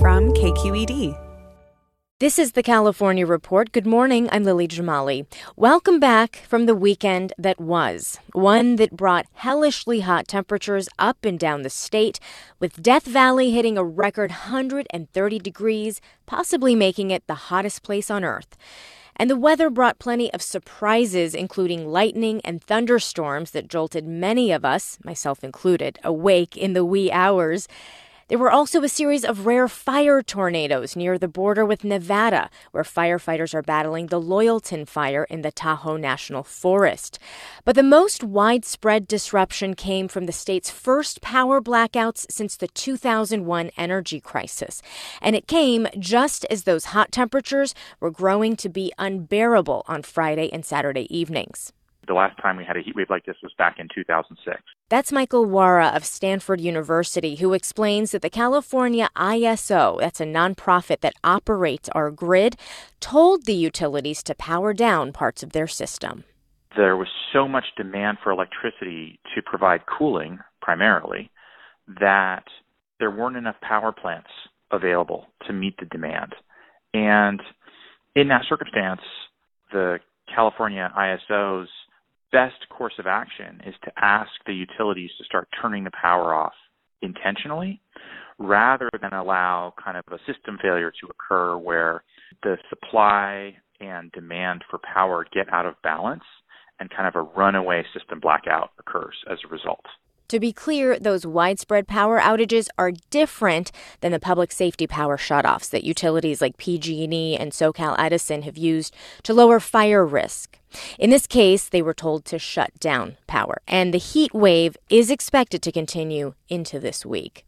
from KQED. This is the California Report. Good morning. I'm Lily Jamali. Welcome back from the weekend that was, one that brought hellishly hot temperatures up and down the state, with Death Valley hitting a record 130 degrees, possibly making it the hottest place on Earth. And the weather brought plenty of surprises, including lightning and thunderstorms that jolted many of us, myself included, awake in the wee hours. There were also a series of rare fire tornadoes near the border with Nevada, where firefighters are battling the Loyalton fire in the Tahoe National Forest. But the most widespread disruption came from the state's first power blackouts since the 2001 energy crisis. And it came just as those hot temperatures were growing to be unbearable on Friday and Saturday evenings. The last time we had a heat wave like this was back in 2006. That's Michael Wara of Stanford University, who explains that the California ISO, that's a nonprofit that operates our grid, told the utilities to power down parts of their system. There was so much demand for electricity to provide cooling, primarily, that there weren't enough power plants available to meet the demand. And in that circumstance, the California ISO's best course of action is to ask the utilities to start turning the power off intentionally rather than allow kind of a system failure to occur where the supply and demand for power get out of balance and kind of a runaway system blackout occurs as a result. To be clear, those widespread power outages are different than the public safety power shutoffs that utilities like PG&E and SoCal Edison have used to lower fire risk. In this case, they were told to shut down power, and the heat wave is expected to continue into this week.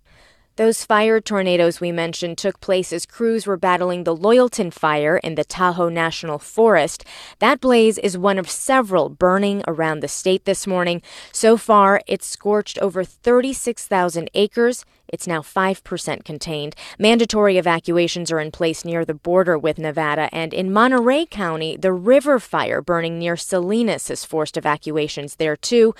Those fire tornadoes we mentioned took place as crews were battling the Loyalton fire in the Tahoe National Forest. That blaze is one of several burning around the state this morning. So far, it's scorched over 36,000 acres it's now 5% contained. Mandatory evacuations are in place near the border with Nevada, and in Monterey County, the river fire burning near Salinas has forced evacuations there too.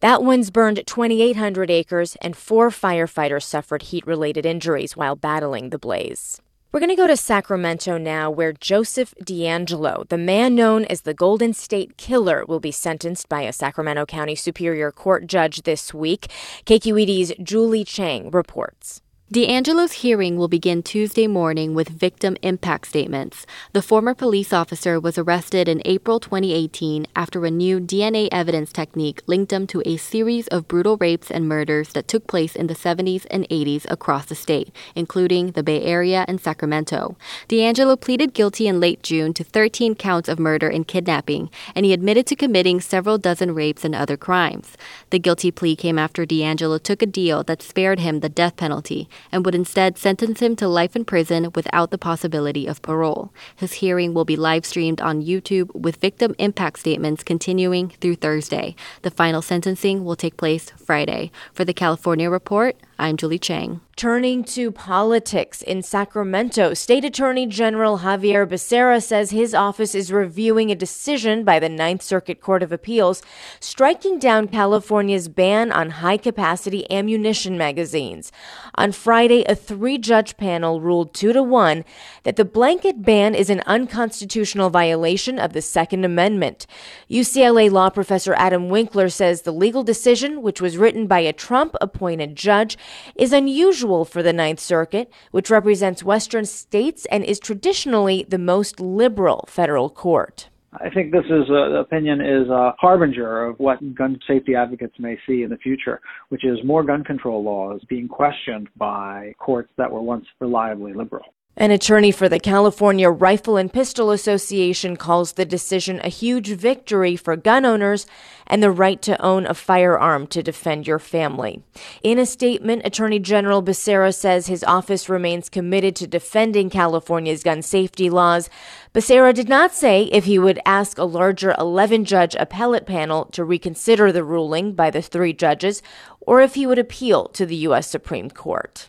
That one's burned 2,800 acres, and four firefighters suffered heat related injuries while battling the blaze. We're going to go to Sacramento now, where Joseph DeAngelo, the man known as the Golden State Killer, will be sentenced by a Sacramento County Superior Court judge this week. KQED's Julie Chang reports. DeAngelo's hearing will begin Tuesday morning with victim impact statements. The former police officer was arrested in April 2018 after a new DNA evidence technique linked him to a series of brutal rapes and murders that took place in the 70s and 80s across the state, including the Bay Area and Sacramento. DeAngelo pleaded guilty in late June to 13 counts of murder and kidnapping, and he admitted to committing several dozen rapes and other crimes. The guilty plea came after DeAngelo took a deal that spared him the death penalty and would instead sentence him to life in prison without the possibility of parole. His hearing will be live streamed on YouTube with victim impact statements continuing through Thursday. The final sentencing will take place Friday. For the California Report, I'm Julie Chang. Turning to politics in Sacramento, State Attorney General Xavier Becerra says his office is reviewing a decision by the Ninth Circuit Court of Appeals striking down California's ban on high capacity ammunition magazines. On Friday, a three judge panel ruled two to one that the blanket ban is an unconstitutional violation of the Second Amendment. UCLA law professor Adam Winkler says the legal decision, which was written by a Trump appointed judge, is unusual for the Ninth Circuit, which represents Western states and is traditionally the most liberal federal court. I think this is uh, opinion is a harbinger of what gun safety advocates may see in the future, which is more gun control laws being questioned by courts that were once reliably liberal. An attorney for the California Rifle and Pistol Association calls the decision a huge victory for gun owners and the right to own a firearm to defend your family. In a statement, Attorney General Becerra says his office remains committed to defending California's gun safety laws. Becerra did not say if he would ask a larger 11 judge appellate panel to reconsider the ruling by the three judges or if he would appeal to the U.S. Supreme Court.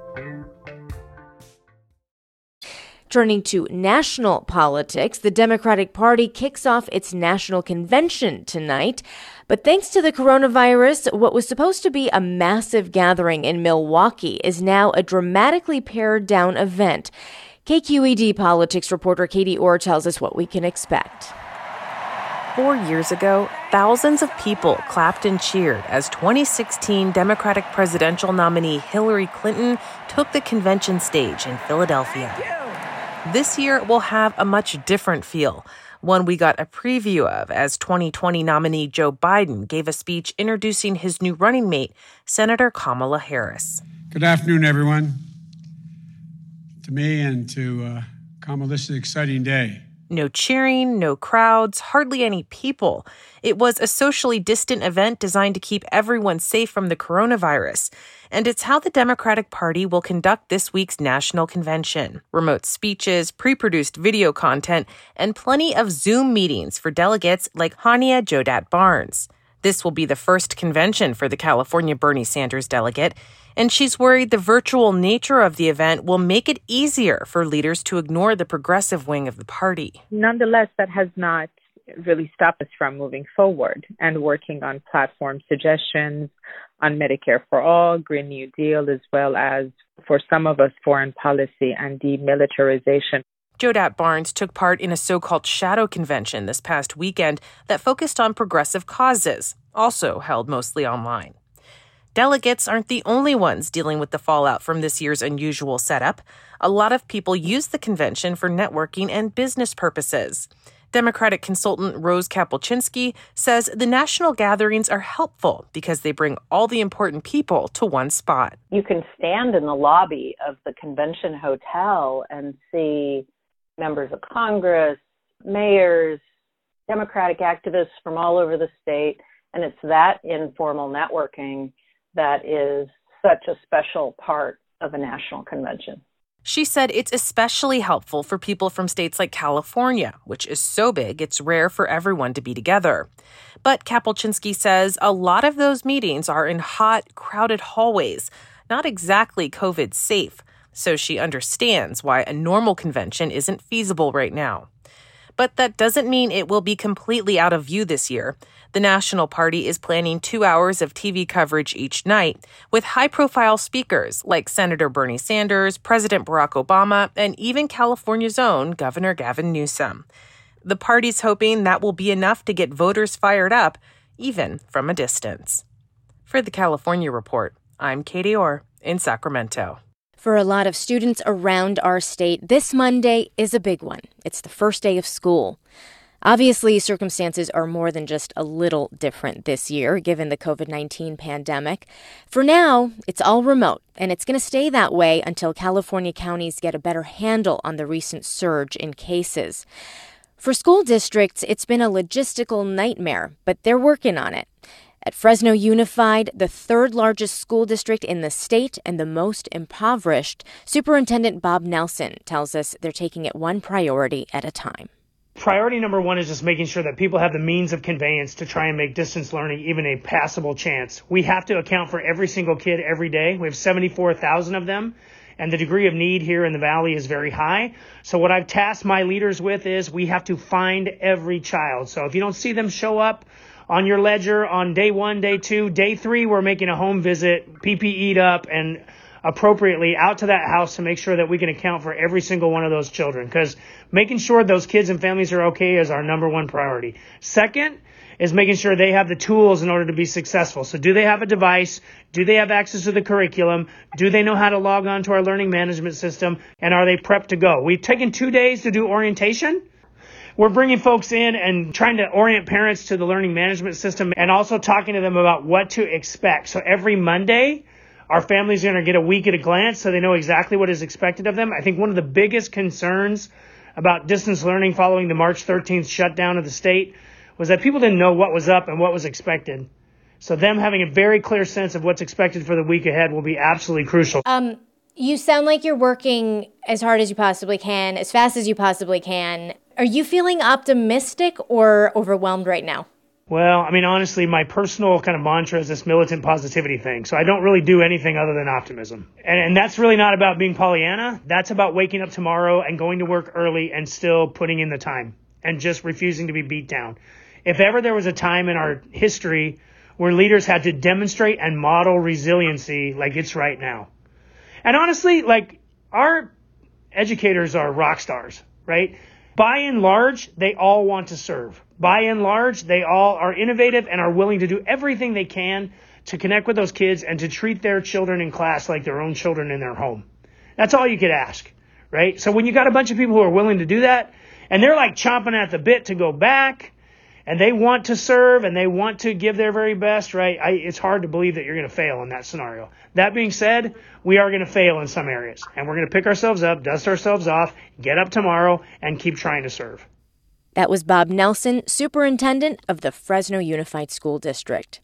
Turning to national politics, the Democratic Party kicks off its national convention tonight. But thanks to the coronavirus, what was supposed to be a massive gathering in Milwaukee is now a dramatically pared down event. KQED politics reporter Katie Orr tells us what we can expect. Four years ago, thousands of people clapped and cheered as 2016 Democratic presidential nominee Hillary Clinton took the convention stage in Philadelphia. This year will have a much different feel, one we got a preview of as 2020 nominee Joe Biden gave a speech introducing his new running mate, Senator Kamala Harris. Good afternoon, everyone. To me and to uh, Kamala, this is an exciting day. No cheering, no crowds, hardly any people. It was a socially distant event designed to keep everyone safe from the coronavirus. And it's how the Democratic Party will conduct this week's national convention. Remote speeches, pre produced video content, and plenty of Zoom meetings for delegates like Hanieh Jodat Barnes. This will be the first convention for the California Bernie Sanders delegate, and she's worried the virtual nature of the event will make it easier for leaders to ignore the progressive wing of the party. Nonetheless, that has not really stopped us from moving forward and working on platform suggestions on Medicare for All, Green New Deal, as well as for some of us, foreign policy and demilitarization. Jodat Barnes took part in a so called shadow convention this past weekend that focused on progressive causes, also held mostly online. Delegates aren't the only ones dealing with the fallout from this year's unusual setup. A lot of people use the convention for networking and business purposes. Democratic consultant Rose Kapolczynski says the national gatherings are helpful because they bring all the important people to one spot. You can stand in the lobby of the convention hotel and see members of Congress, mayors, Democratic activists from all over the state, and it's that informal networking that is such a special part of a national convention. She said it's especially helpful for people from states like California, which is so big it's rare for everyone to be together. But Kapolczynski says a lot of those meetings are in hot, crowded hallways, not exactly COVID safe, so she understands why a normal convention isn't feasible right now. But that doesn't mean it will be completely out of view this year. The National Party is planning two hours of TV coverage each night with high profile speakers like Senator Bernie Sanders, President Barack Obama, and even California's own Governor Gavin Newsom. The party's hoping that will be enough to get voters fired up, even from a distance. For the California Report, I'm Katie Orr in Sacramento. For a lot of students around our state, this Monday is a big one. It's the first day of school. Obviously, circumstances are more than just a little different this year, given the COVID 19 pandemic. For now, it's all remote, and it's going to stay that way until California counties get a better handle on the recent surge in cases. For school districts, it's been a logistical nightmare, but they're working on it. At Fresno Unified, the third largest school district in the state and the most impoverished, Superintendent Bob Nelson tells us they're taking it one priority at a time. Priority number one is just making sure that people have the means of conveyance to try and make distance learning even a passable chance. We have to account for every single kid every day. We have 74,000 of them and the degree of need here in the valley is very high. So what I've tasked my leaders with is we have to find every child. So if you don't see them show up on your ledger on day one, day two, day three, we're making a home visit, PPE'd up and appropriately out to that house to make sure that we can account for every single one of those children. Because making sure those kids and families are okay is our number one priority. Second is making sure they have the tools in order to be successful. So do they have a device? Do they have access to the curriculum? Do they know how to log on to our learning management system? And are they prepped to go? We've taken two days to do orientation we're bringing folks in and trying to orient parents to the learning management system and also talking to them about what to expect. So every Monday, our families are going to get a week at a glance so they know exactly what is expected of them. I think one of the biggest concerns about distance learning following the March 13th shutdown of the state was that people didn't know what was up and what was expected. So them having a very clear sense of what's expected for the week ahead will be absolutely crucial. Um, you sound like you're working as hard as you possibly can, as fast as you possibly can. Are you feeling optimistic or overwhelmed right now? Well, I mean, honestly, my personal kind of mantra is this militant positivity thing. So I don't really do anything other than optimism. And, and that's really not about being Pollyanna. That's about waking up tomorrow and going to work early and still putting in the time and just refusing to be beat down. If ever there was a time in our history where leaders had to demonstrate and model resiliency, like it's right now. And honestly, like our educators are rock stars, right? By and large, they all want to serve. By and large, they all are innovative and are willing to do everything they can to connect with those kids and to treat their children in class like their own children in their home. That's all you could ask, right? So when you got a bunch of people who are willing to do that and they're like chomping at the bit to go back and they want to serve and they want to give their very best, right? I, it's hard to believe that you're going to fail in that scenario. That being said, we are going to fail in some areas and we're going to pick ourselves up, dust ourselves off, get up tomorrow and keep trying to serve. That was Bob Nelson, superintendent of the Fresno Unified School District.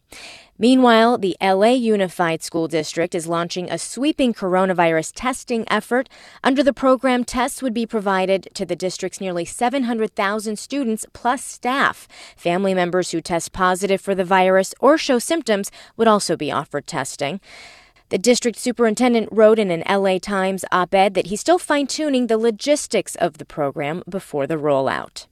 Meanwhile, the LA Unified School District is launching a sweeping coronavirus testing effort. Under the program, tests would be provided to the district's nearly 700,000 students plus staff. Family members who test positive for the virus or show symptoms would also be offered testing. The district superintendent wrote in an LA Times op ed that he's still fine tuning the logistics of the program before the rollout.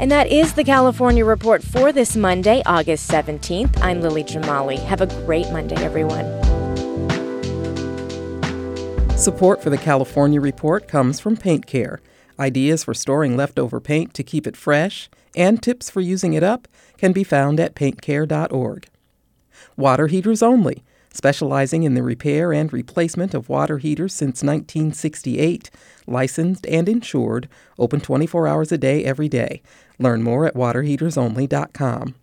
And that is the California Report for this Monday, August 17th. I'm Lily Jamali. Have a great Monday, everyone. Support for the California Report comes from Paint Care. Ideas for storing leftover paint to keep it fresh and tips for using it up can be found at paintcare.org. Water heaters only specializing in the repair and replacement of water heaters since 1968. Licensed and insured, open 24 hours a day every day. Learn more at waterheatersonly.com.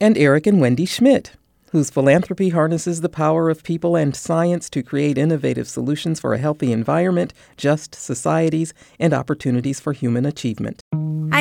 And Eric and Wendy Schmidt, whose philanthropy harnesses the power of people and science to create innovative solutions for a healthy environment, just societies, and opportunities for human achievement.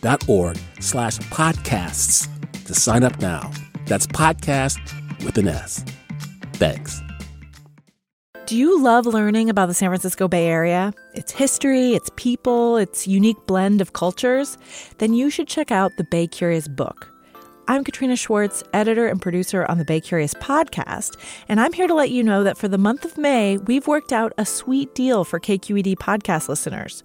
donate.kqed.org slash podcasts to sign up now. That's podcast with an S. Thanks. Do you love learning about the San Francisco Bay Area? Its history, its people, its unique blend of cultures? Then you should check out the Bay Curious book. I'm Katrina Schwartz, editor and producer on the Bay Curious podcast, and I'm here to let you know that for the month of May, we've worked out a sweet deal for KQED podcast listeners.